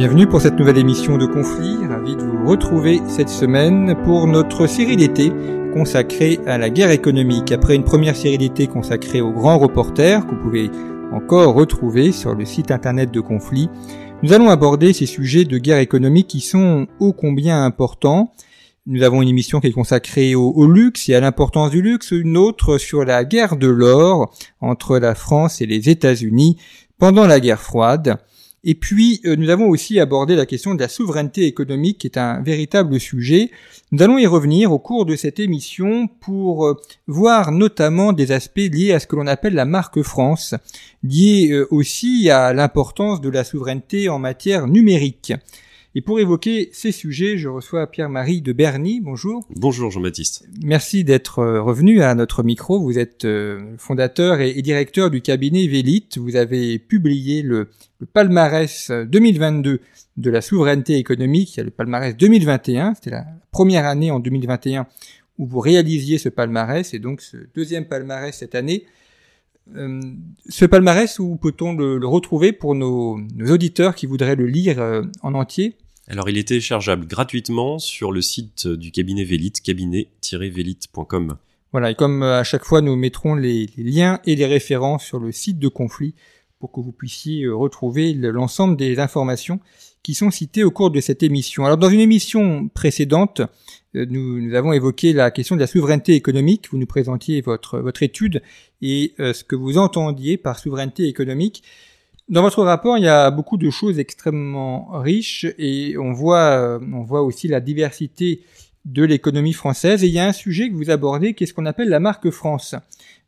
Bienvenue pour cette nouvelle émission de Conflit. Ravi de vous retrouver cette semaine pour notre série d'été consacrée à la guerre économique. Après une première série d'été consacrée aux grands reporters que vous pouvez encore retrouver sur le site internet de Conflit, nous allons aborder ces sujets de guerre économique qui sont ô combien importants. Nous avons une émission qui est consacrée au, au luxe et à l'importance du luxe, une autre sur la guerre de l'or entre la France et les États-Unis pendant la guerre froide. Et puis, euh, nous avons aussi abordé la question de la souveraineté économique, qui est un véritable sujet. Nous allons y revenir au cours de cette émission pour euh, voir notamment des aspects liés à ce que l'on appelle la marque France, liés euh, aussi à l'importance de la souveraineté en matière numérique. Et pour évoquer ces sujets, je reçois Pierre-Marie de Berny. Bonjour. Bonjour Jean-Baptiste. Merci d'être euh, revenu à notre micro. Vous êtes euh, fondateur et directeur du cabinet Vélite. Vous avez publié le, le palmarès 2022 de la souveraineté économique. Il y a le palmarès 2021. C'était la première année en 2021 où vous réalisiez ce palmarès et donc ce deuxième palmarès cette année. Euh, ce palmarès, où peut-on le, le, retrouver pour nos, nos, auditeurs qui voudraient le lire euh, en entier? Alors, il est téléchargeable gratuitement sur le site du cabinet Vélite, cabinet-vélite.com. Voilà, et comme euh, à chaque fois, nous mettrons les, les, liens et les références sur le site de conflit pour que vous puissiez retrouver l'ensemble des informations qui sont citées au cours de cette émission. Alors, dans une émission précédente, nous, nous, avons évoqué la question de la souveraineté économique. Vous nous présentiez votre, votre étude et euh, ce que vous entendiez par souveraineté économique. Dans votre rapport, il y a beaucoup de choses extrêmement riches et on voit, euh, on voit aussi la diversité de l'économie française. Et il y a un sujet que vous abordez qui est ce qu'on appelle la marque France.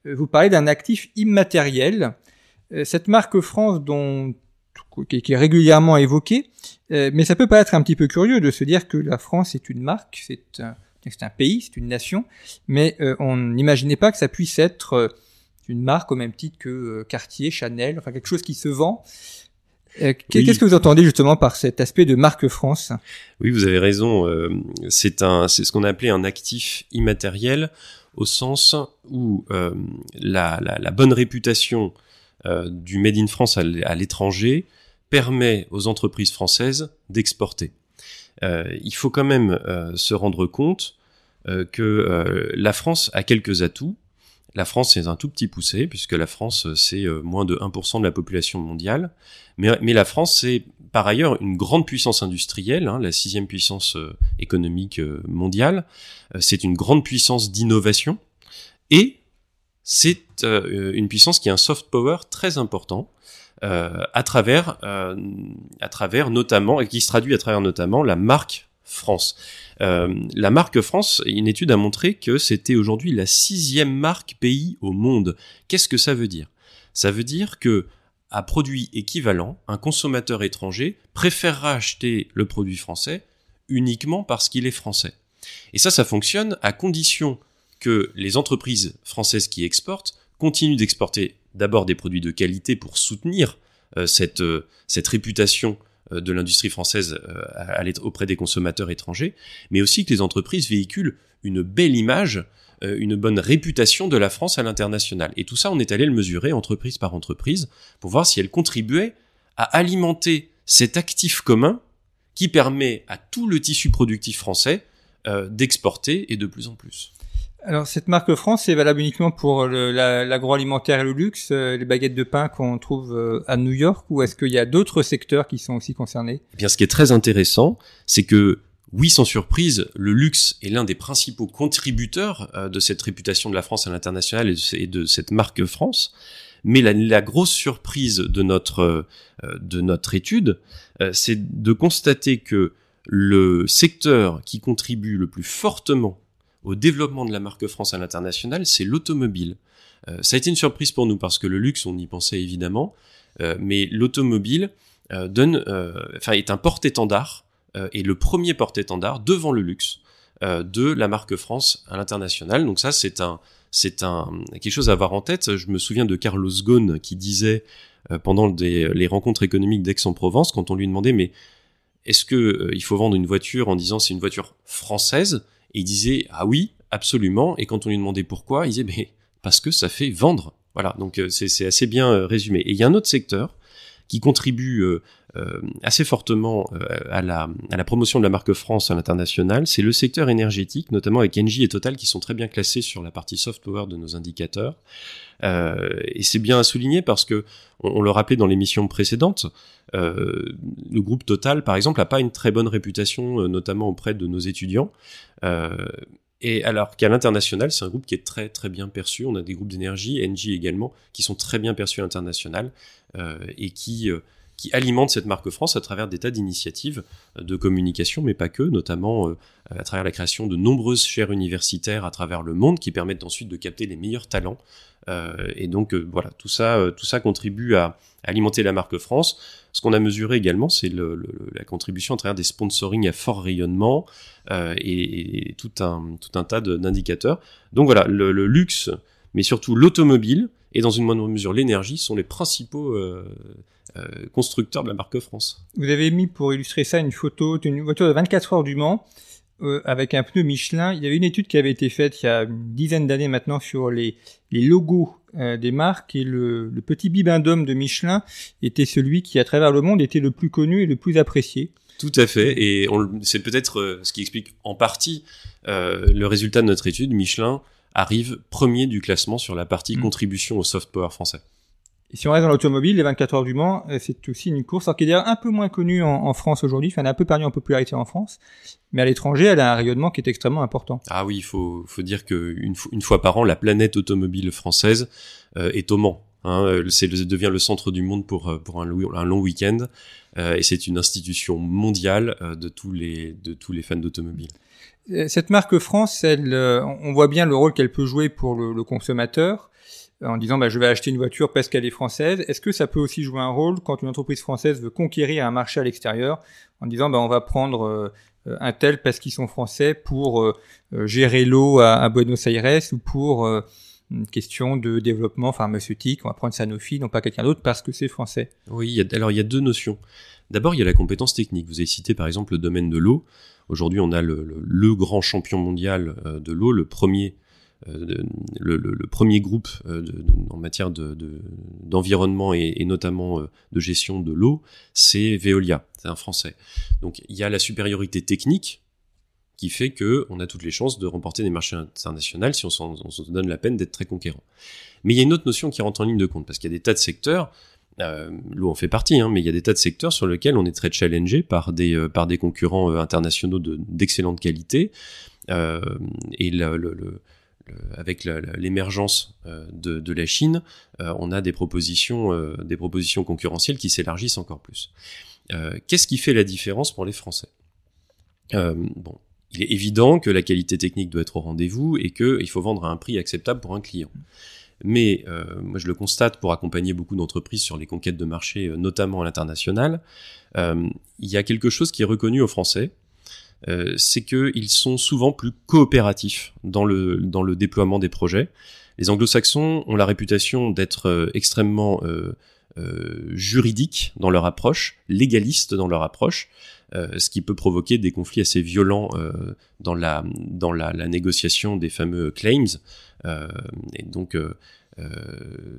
Euh, vous parlez d'un actif immatériel. Cette marque France dont qui est régulièrement évoquée, mais ça peut paraître un petit peu curieux de se dire que la France est une marque, c'est un, un, pays, c'est une nation, mais on n'imaginait pas que ça puisse être une marque au même titre que Cartier, Chanel, enfin quelque chose qui se vend. Euh, Qu'est-ce oui. que vous entendez justement par cet aspect de marque France? Oui, vous avez raison. Euh, c'est un, c'est ce qu'on a appelé un actif immatériel au sens où euh, la, la, la, bonne réputation euh, du Made in France à l'étranger permet aux entreprises françaises d'exporter. Euh, il faut quand même se rendre compte que la France a quelques atouts la France, c'est un tout petit poussé, puisque la France, c'est moins de 1% de la population mondiale. Mais, mais la France, c'est par ailleurs une grande puissance industrielle, hein, la sixième puissance euh, économique euh, mondiale. Euh, c'est une grande puissance d'innovation. Et c'est euh, une puissance qui a un soft power très important. à travers, à travers notamment, et qui se traduit à travers notamment la marque France. Euh, la marque France, une étude a montré que c'était aujourd'hui la sixième marque pays au monde. Qu'est-ce que ça veut dire? Ça veut dire que à produit équivalent, un consommateur étranger préférera acheter le produit français uniquement parce qu'il est français. Et ça, ça fonctionne à condition que les entreprises françaises qui exportent continuent d'exporter d'abord des produits de qualité pour soutenir euh, cette, euh, cette réputation de l'industrie française auprès des consommateurs étrangers, mais aussi que les entreprises véhiculent une belle image, une bonne réputation de la France à l'international. Et tout ça, on est allé le mesurer entreprise par entreprise pour voir si elle contribuait à alimenter cet actif commun qui permet à tout le tissu productif français euh, d'exporter et de plus en plus. Alors cette marque France, c'est valable uniquement pour l'agroalimentaire et le luxe, euh, les baguettes de pain qu'on trouve euh, à New York, ou est-ce qu'il y a d'autres secteurs qui sont aussi concernés? Eh Bien, ce qui est très intéressant, c'est que oui, sans surprise, le luxe est l'un des principaux contributeurs euh, de cette réputation de la France à l'international et de cette marque France. Mais la, la grosse surprise de notre de notre étude, c'est de constater que le secteur qui contribue le plus fortement au développement de la marque France à l'international, c'est l'automobile. ça a été une surprise pour nous parce que le luxe, on y pensait évidemment, mais l'automobile donne, enfin, est un porte-étendard et le premier porte-étendard devant le luxe de la marque France à l'international. Donc ça, c'est un, c'est un quelque chose à avoir en tête. Je me souviens de Carlos Ghosn qui disait pendant les rencontres économiques d'Aix-en-Provence, quand on lui demandait mais est-ce que euh, il faut vendre une voiture en disant c'est une voiture française? Et il disait ah oui, absolument. Et quand on lui demandait pourquoi, il disait mais parce que ça fait vendre. Voilà, donc euh, c'est assez bien euh, résumé. Et il y a un autre secteur qui contribue assez fortement à, la, à la promotion de la marque France à l'international, c'est le secteur énergétique, notamment avec Engie et Total qui sont très bien classés sur la partie soft power de nos indicateurs. Euh, et c'est bien à souligner parce que on, le rappelait dans l'émission précédente, euh, le groupe Total, par exemple, n'a pas une très bonne réputation, euh, notamment auprès de nos étudiants. Et alors qu'à l'international, c'est un groupe qui est très très bien perçu. On a des groupes d'énergie, Engie également, qui sont très bien perçus à l'international euh, et qui qui alimente cette marque France à travers des tas d'initiatives de communication, mais pas que, notamment euh, à travers la création de nombreuses chaires universitaires à travers le monde qui permettent ensuite de capter les meilleurs talents. Euh, et donc euh, voilà, tout ça, tout ça contribue à, alimenter la marque France. Ce qu'on a mesuré également, c'est la contribution à travers des sponsoring à fort rayonnement et, tout un tout un tas d'indicateurs. Donc voilà, le, luxe, mais surtout l'automobile et dans une moindre mesure l'énergie sont les principaux euh, constructeur de la marque France. Vous avez mis pour illustrer ça une photo d'une voiture de 24 heures du Mans euh, avec un pneu Michelin. Il y avait une étude qui avait été faite il y a une dizaine d'années maintenant sur les, les logos euh, des marques et le, le petit bibendum de Michelin était celui qui, à travers le monde, était le plus connu et le plus apprécié. Tout à fait, et c'est peut-être ce qui explique en partie le résultat de notre étude. Michelin arrive premier du classement sur la partie mm. contribution au soft power français. Et si on reste dans l'automobile, les 24 heures du Mans, euh, c'est aussi une course qui est d'ailleurs un peu moins connue en, France aujourd'hui, enfin, elle a un peu perdu en popularité en France, mais à l'étranger, elle a un rayonnement qui est extrêmement important. Ah oui, il faut, faut dire qu'une une fois par an, la planète automobile française euh, est au Mans. Hein, euh, c'est devient le centre du monde pour pour un, un long week-end euh, et c'est une institution mondiale de tous les de tous les fans d'automobile. Cette marque France, elle, on voit bien le rôle qu'elle peut jouer pour le, le consommateur en disant bah, je vais acheter une voiture parce qu'elle est française. Est-ce que ça peut aussi jouer un rôle quand une entreprise française veut conquérir un marché à l'extérieur en disant bah, on va prendre euh, un tel parce qu'ils sont français pour euh, euh, gérer l'eau à, Buenos Aires ou pour une question de développement pharmaceutique, on va prendre Sanofi, non pas quelqu'un d'autre parce que c'est français. Oui, alors il y a deux notions. D'abord, il y a la compétence technique. Vous avez cité par exemple le domaine de l'eau. Aujourd'hui, on a le, grand champion mondial de l'eau, le premier euh, le, premier groupe euh, en matière d'environnement de, et, et, notamment euh, de gestion de l'eau, c'est Veolia, c'est un français. Donc il y a la supériorité technique qui fait que on a toutes les chances de remporter des marchés internationaux si on, se donne la peine d'être très conquérant. Mais il y a une autre notion qui rentre en ligne de compte parce qu'il y a des tas de secteurs l'eau en fait partie, hein, mais il y a des tas de secteurs sur lesquels on est très challengé par des, par des concurrents internationaux d'excellente qualité. Et le, avec l'émergence euh, de, la Chine, euh, on a des propositions, euh, des propositions concurrentielles qui s'élargissent encore plus. Qu'est-ce qui fait la différence pour les Français? Bon, il est évident que la qualité technique doit être au rendez-vous et qu'il faut vendre à un prix acceptable pour un client. Mais moi, je le constate pour accompagner beaucoup d'entreprises sur les conquêtes de marché, notamment à l'international, il y a quelque chose qui est reconnu aux Français, euh, c'est qu'ils sont souvent plus coopératifs dans le, dans le déploiement des projets. Les anglo-saxons ont la réputation d'être euh, extrêmement euh, euh, juridiques dans leur approche, légalistes dans leur approche, ce qui peut provoquer des conflits assez violents dans, la, dans la, la, négociation des fameux claims. et donc,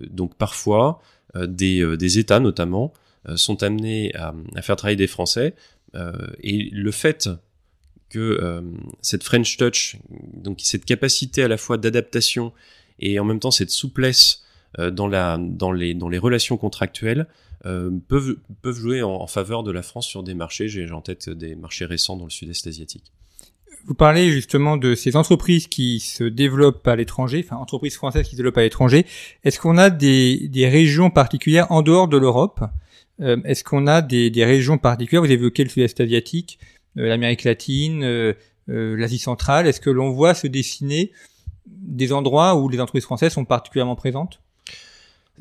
donc parfois, des, des États notamment sont amenés à, à, faire travailler des Français. et le fait que euh, cette French touch, donc cette capacité à la fois d'adaptation et en même temps cette souplesse euh, dans, la, dans, les, dans les relations contractuelles, euh, peuvent, peuvent jouer en, faveur de la France sur des marchés. J'ai en tête des marchés récents dans le sud-est asiatique. Vous parlez justement de ces entreprises qui se développent à l'étranger, enfin entreprises françaises qui se développent à l'étranger. Est-ce qu'on a des, des régions particulières en dehors de l'Europe? Est-ce qu'on a des, des régions particulières? Vous évoqué le sud-est asiatique. Euh, l'Amérique latine, euh, euh, l'Asie centrale Est-ce que l'on voit se dessiner des endroits où les entreprises françaises sont particulièrement présentes?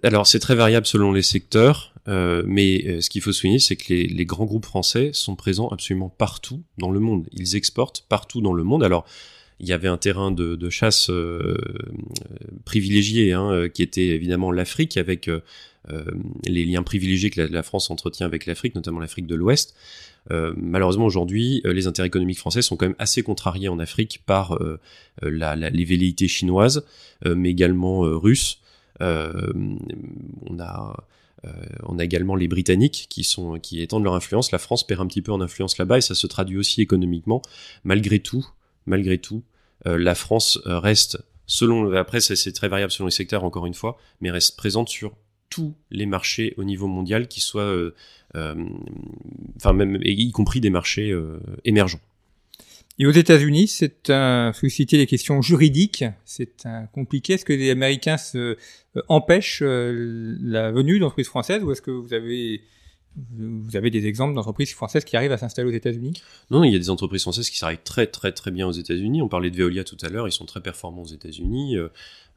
Alors c'est très variable selon les secteurs, mais ce qu'il faut souligner, c'est que les, grands groupes français sont présents absolument partout dans le monde. Ils exportent partout dans le monde. Alors il y avait un terrain de, chasse privilégié, hein, qui était évidemment l'Afrique, avec les liens privilégiés que la France entretient avec l'Afrique, notamment l'Afrique de l'Ouest. Euh, malheureusement aujourd'hui, les intérêts économiques français sont quand même assez contrariés en Afrique par euh, la, la, les velléités chinoises, mais également russes. Euh, on a euh, on a également les Britanniques qui sont qui étendent leur influence. La France perd un petit peu en influence là-bas et ça se traduit aussi économiquement. Malgré tout, malgré tout, euh, la France reste selon après c'est très variable selon les secteurs encore une fois, mais reste présente sur tous les marchés au niveau mondial, qui soient, enfin même y compris des marchés émergents. Et aux États-Unis, c'est un susciter les questions juridiques, c'est un compliqué. Est-ce que les Américains se euh, empêchent euh, la venue d'entreprises françaises ou est-ce que vous avez vous avez des exemples d'entreprises françaises qui arrivent à s'installer aux États-Unis? Non, il y a des entreprises françaises qui s'arrivent très très très bien aux États-Unis. On parlait de Veolia tout à l'heure, ils sont très performants aux États-Unis.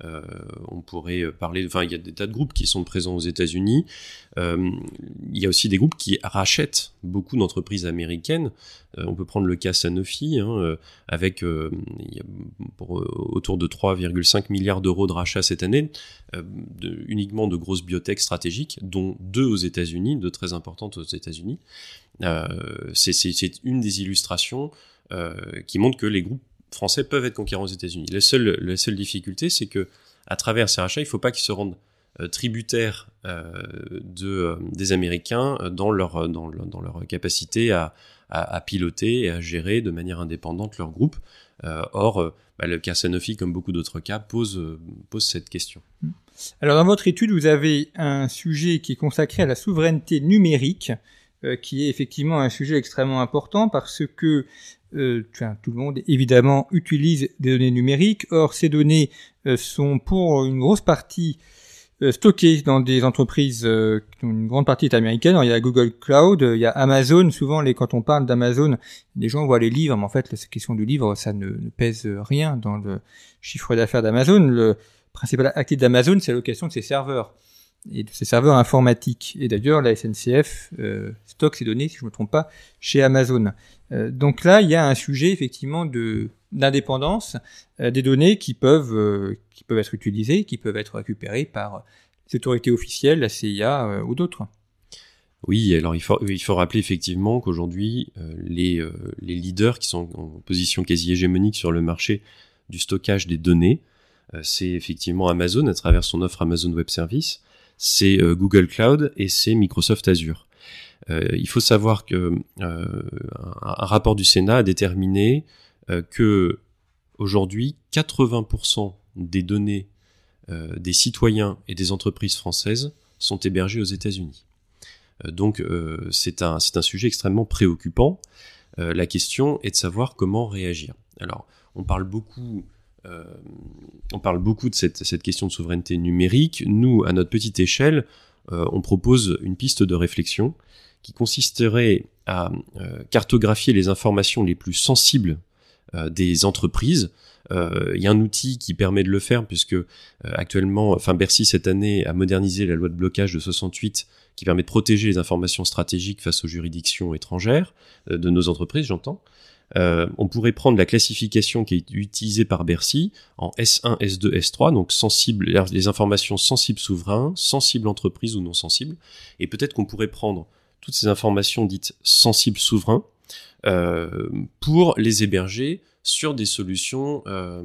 Euh, on pourrait parler, enfin, il y a des tas de groupes qui sont présents aux États-Unis. Euh, il y a aussi des groupes qui rachètent beaucoup d'entreprises américaines. Euh, on peut prendre le cas Sanofi, hein, avec autour de 3,5 milliards d'euros de rachats cette année, uniquement de grosses biotech stratégiques, dont deux aux États-Unis, deux très importantes aux États-Unis. C'est une des illustrations qui montre que les groupes français peuvent être conquérants aux États-Unis. La seule, difficulté, c'est que à travers ces rachats, il ne faut pas qu'ils se rendent euh, tributaires euh, euh, des Américains dans leur, capacité à, piloter et à gérer de manière indépendante leur groupe. or, bah, le cas Sanofi, comme beaucoup d'autres cas, pose, pose cette question. Alors, dans votre étude, vous avez un sujet qui est consacré à la souveraineté numérique, qui est effectivement un sujet extrêmement important parce que euh, tout le monde évidemment utilise des données numériques. Or, ces données euh, sont pour une grosse partie euh, stockées dans des entreprises, ont une grande partie est américaine. il y a Google Cloud, il y a Amazon. Souvent, les, quand on parle d'Amazon, les gens voient les livres, mais en fait, cette question du livre, ça ne, ne pèse rien dans le chiffre d'affaires d'Amazon. Le principal actif d'Amazon, c'est l'allocation de ses serveurs et de ses serveurs informatiques. Et d'ailleurs, la SNCF euh, stocke ces données, si je ne me trompe pas, chez Amazon. Euh, donc là, il y a un sujet effectivement de d'indépendance euh, des données qui peuvent qui peuvent être utilisées, qui peuvent être récupérées par les autorités officielles, la CIA ou d'autres. Oui, alors il faut, il faut rappeler effectivement qu'aujourd'hui, les, les leaders qui sont en position quasi hégémonique sur le marché du stockage des données, c'est effectivement Amazon à travers son offre Amazon Web Service, c'est euh, Google Cloud et c'est Microsoft Azure. Euh, il faut savoir que euh, un, rapport du Sénat a déterminé que aujourd'hui 80% des données des citoyens et des entreprises françaises sont hébergées aux États-Unis. donc c'est un, sujet extrêmement préoccupant. la question est de savoir comment réagir. Alors on parle beaucoup on parle beaucoup de cette, question de souveraineté numérique. Nous, à notre petite échelle, euh, on propose une piste de réflexion qui consisterait à euh, cartographier les informations les plus sensibles des entreprises. Il y a un outil qui permet de le faire puisque actuellement, enfin Bercy cette année a modernisé la loi de blocage de 68 qui permet de protéger les informations stratégiques face aux juridictions étrangères de nos entreprises, j'entends. Euh, on pourrait prendre la classification qui est utilisée par Bercy en S1, S2, S3, donc les informations sensibles souverains, sensibles entreprises ou non sensibles, et peut-être qu'on pourrait prendre toutes ces informations dites sensibles souverains euh, pour les héberger sur des solutions, euh,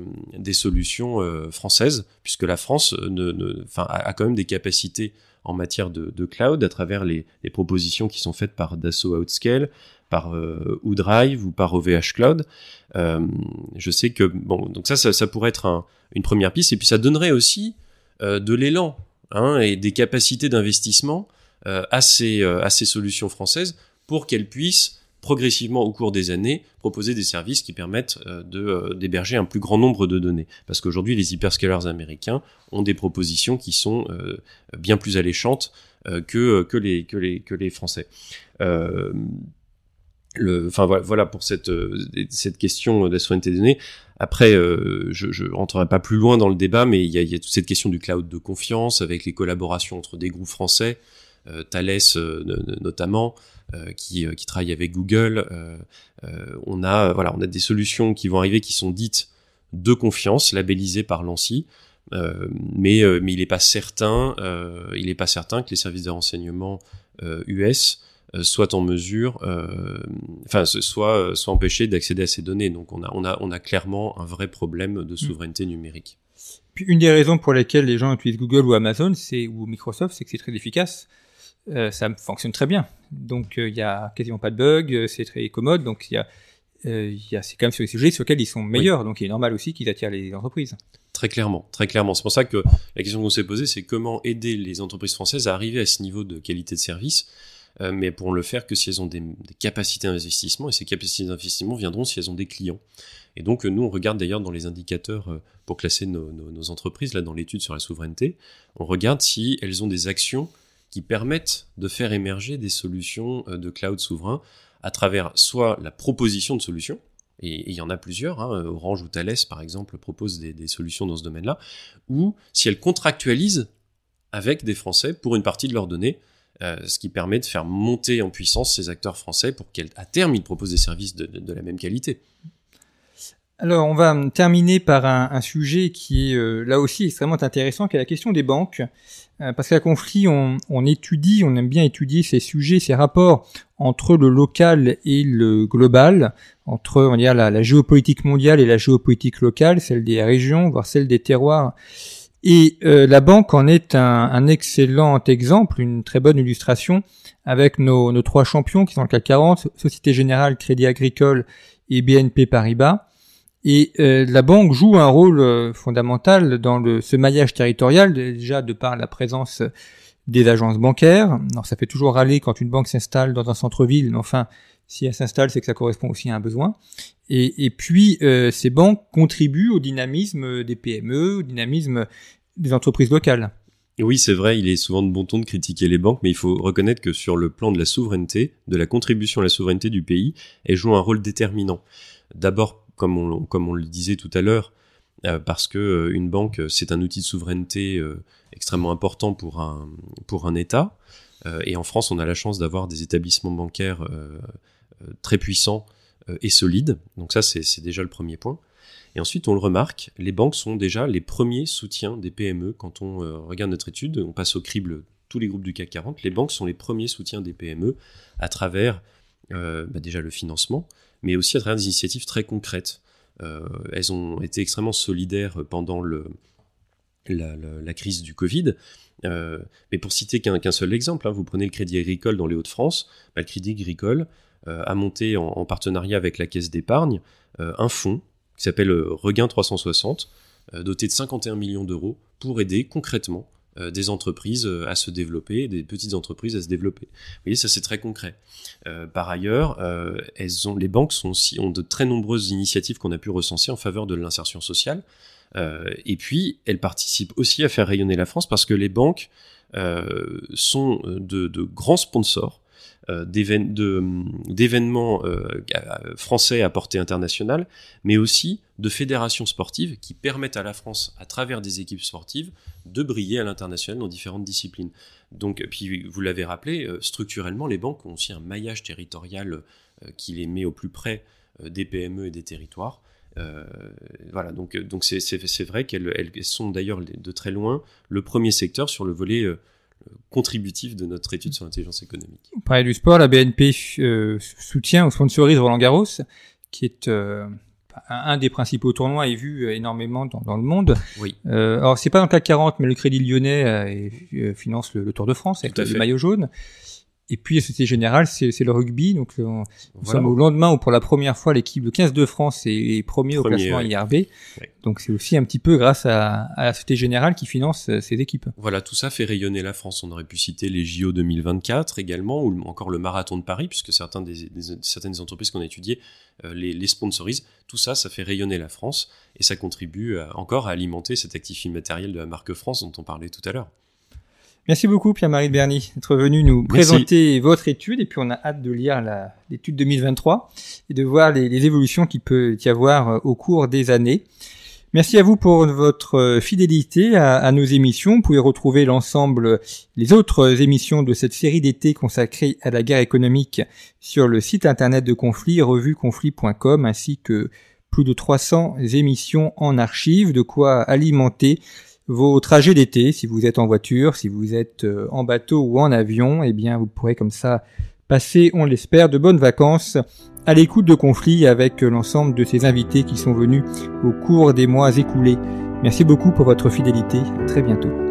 françaises, puisque la France a quand même des capacités en matière de, cloud à travers les, propositions qui sont faites par Dassault Outscale, par euh, ou par OVH Cloud. Euh, je sais que bon, donc ça, ça, pourrait être une première piste, et puis ça donnerait aussi euh, de l'élan hein, et des capacités d'investissement euh, à ces à ces solutions françaises pour qu'elles puissent progressivement au cours des années proposer des services qui permettent d'héberger un plus grand nombre de données. Parce qu'aujourd'hui les hyperscalers américains ont des propositions qui sont bien plus alléchantes que que les que les que les français le, enfin voilà, pour cette cette question de la souveraineté des données. Après, je, je rentrerai pas plus loin dans le débat, mais il y a, y a, toute cette question du cloud de confiance avec les collaborations entre des groupes français, Thales notamment, qui, qui travaille avec Google. on a voilà, on a des solutions qui vont arriver qui sont dites de confiance, labellisées par l'ANSI. Euh, mais, euh, mais il n'est pas certain, euh, il n'est pas certain que les services de renseignement US soient en mesure, enfin, soit, soit empêchés d'accéder à ces données. Donc, on a, on a, on a clairement un vrai problème de mm. souveraineté numérique. Puis une des raisons pour lesquelles les gens utilisent Google ou Amazon, c'est ou Microsoft, c'est que c'est très efficace. ça fonctionne très bien. Donc il y a quasiment pas de bugs, c'est très commode. Donc il y a euh, c'est quand même sur les sujets sur lesquels ils sont meilleurs, donc il est normal aussi qu'ils attirent les entreprises. Très clairement, très clairement. C'est pour ça que la question qu'on s'est posée, c'est comment aider les entreprises françaises à arriver à ce niveau de qualité de service, euh, mais pour le faire que si elles ont des, capacités d'investissement, et ces capacités d'investissement viendront si elles ont des clients. Et donc nous, on regarde d'ailleurs dans les indicateurs euh, pour classer nos, entreprises, là dans l'étude sur la souveraineté, on regarde si elles ont des actions qui permettent de faire émerger des solutions de cloud souverain à travers soit la proposition de solutions, et il y en a plusieurs, hein, Orange ou Thales par exemple proposent des, solutions dans ce domaine-là, ou si elles contractualisent avec des Français pour une partie de leurs données, euh, ce qui permet de faire monter en puissance ces acteurs français pour qu'à terme ils proposent des services de la même qualité. Alors, on va terminer par un, sujet qui est euh, là aussi extrêmement intéressant, qui est la question des banques. Euh, parce qu'à Conflit, on, étudie, on aime bien étudier ces sujets, ces rapports entre le local et le global, entre on dire, la, géopolitique mondiale et la géopolitique locale, celle des régions, voire celle des terroirs. Et euh, la banque en est un, excellent exemple, une très bonne illustration, avec nos, nos trois champions qui sont le CAC 40, Société Générale, Crédit Agricole et BNP Paribas. Et euh, la banque joue un rôle euh, fondamental dans le, ce maillage territorial, déjà de par la présence des agences bancaires. Alors ça fait toujours râler quand une banque s'installe dans un centre-ville, mais enfin, si elle s'installe, c'est que ça correspond aussi à un besoin. Et, et puis, euh, ces banques contribuent au dynamisme des PME, au dynamisme des entreprises locales. Oui, c'est vrai, il est souvent de bon ton de critiquer les banques, mais il faut reconnaître que sur le plan de la souveraineté, de la contribution à la souveraineté du pays, elles jouent un rôle déterminant. D'abord comme on, le disait tout à l'heure, euh, parce que euh, une banque, c'est un outil de souveraineté euh, extrêmement important pour un, pour un État. et en France, on a la chance d'avoir des établissements bancaires très puissants et solides. Donc ça, c'est déjà le premier point. Et ensuite, on le remarque, les banques sont déjà les premiers soutiens des PME. Quand on regarde notre étude, on passe au crible tous les groupes du CAC 40, les banques sont les premiers soutiens des PME à travers bah déjà le financement, mais aussi à travers des initiatives très concrètes. Euh, elles ont été extrêmement solidaires pendant la, crise du Covid. Euh, mais pour citer qu'un seul exemple, hein, vous prenez le Crédit Agricole dans les Hauts-de-France, bah, le Crédit Agricole euh, a monté en, partenariat avec la Caisse d'épargne un fonds qui s'appelle Regain 360, doté de 51 millions d'euros pour aider concrètement euh, des entreprises euh, à se développer, des petites entreprises à se développer. Vous voyez, ça c'est très concret. Euh, par ailleurs, elles ont, les banques aussi, ont de très nombreuses initiatives qu'on a pu recenser en faveur de l'insertion sociale. et puis, elles participent aussi à faire rayonner la France parce que les banques sont de, grands sponsors euh, d'événements euh, français à portée internationale, mais aussi de fédérations sportives qui permettent à la France, à travers des équipes sportives, de briller à l'international dans différentes disciplines. Donc, puis vous l'avez rappelé, euh, structurellement, les banques ont aussi un maillage territorial qui les met au plus près des PME et des territoires. voilà, donc donc c'est vrai qu'elles sont d'ailleurs de très loin le premier secteur sur le volet contributif de notre étude sur l'intelligence économique. On parlait du sport, la BNP euh, soutient ou sponsorise Roland Garros, qui est euh, un, des principaux tournois et vu énormément dans, le monde. Oui. Euh, alors c'est pas dans le CAC 40, mais le Crédit Lyonnais finance le, le, Tour de France avec le maillot jaune. Et puis, la Société Générale, c'est le rugby. Donc, euh, nous sommes au lendemain où, pour la première fois, l'équipe de 15 de France est, premier, au classement IRB. Donc, c'est aussi un petit peu grâce à, la Société Générale qui finance euh, ces équipes. Voilà, tout ça fait rayonner la France. On aurait pu citer les JO 2024 également, ou encore le Marathon de Paris, puisque certains des, certaines entreprises qu'on a étudiées euh, les, les, sponsorisent. Tout ça, ça fait rayonner la France et ça contribue encore à alimenter cet actif immatériel de la marque France dont on parlait tout à l'heure. Merci beaucoup Pierre-Marie Berny d'être venu nous présenter votre étude et puis on a hâte de lire l'étude 2023 et de voir les, les évolutions qu'il peut y avoir euh, au cours des années. Merci à vous pour votre euh, fidélité à, nos émissions. Vous pouvez retrouver l'ensemble, les autres émissions de cette série d'été consacrée à la guerre économique sur le site internet de Conflit, revueconflit.com, ainsi que plus de 300 émissions en archive, de quoi alimenter vos trajets d'été. Si vous êtes en voiture, si vous êtes euh, en bateau ou en avion, eh bien, vous pourrez comme ça passer, on l'espère, de bonnes vacances à l'écoute de conflits avec l'ensemble de ces invités qui sont venus au cours des mois écoulés. Merci beaucoup pour votre fidélité. Très bientôt.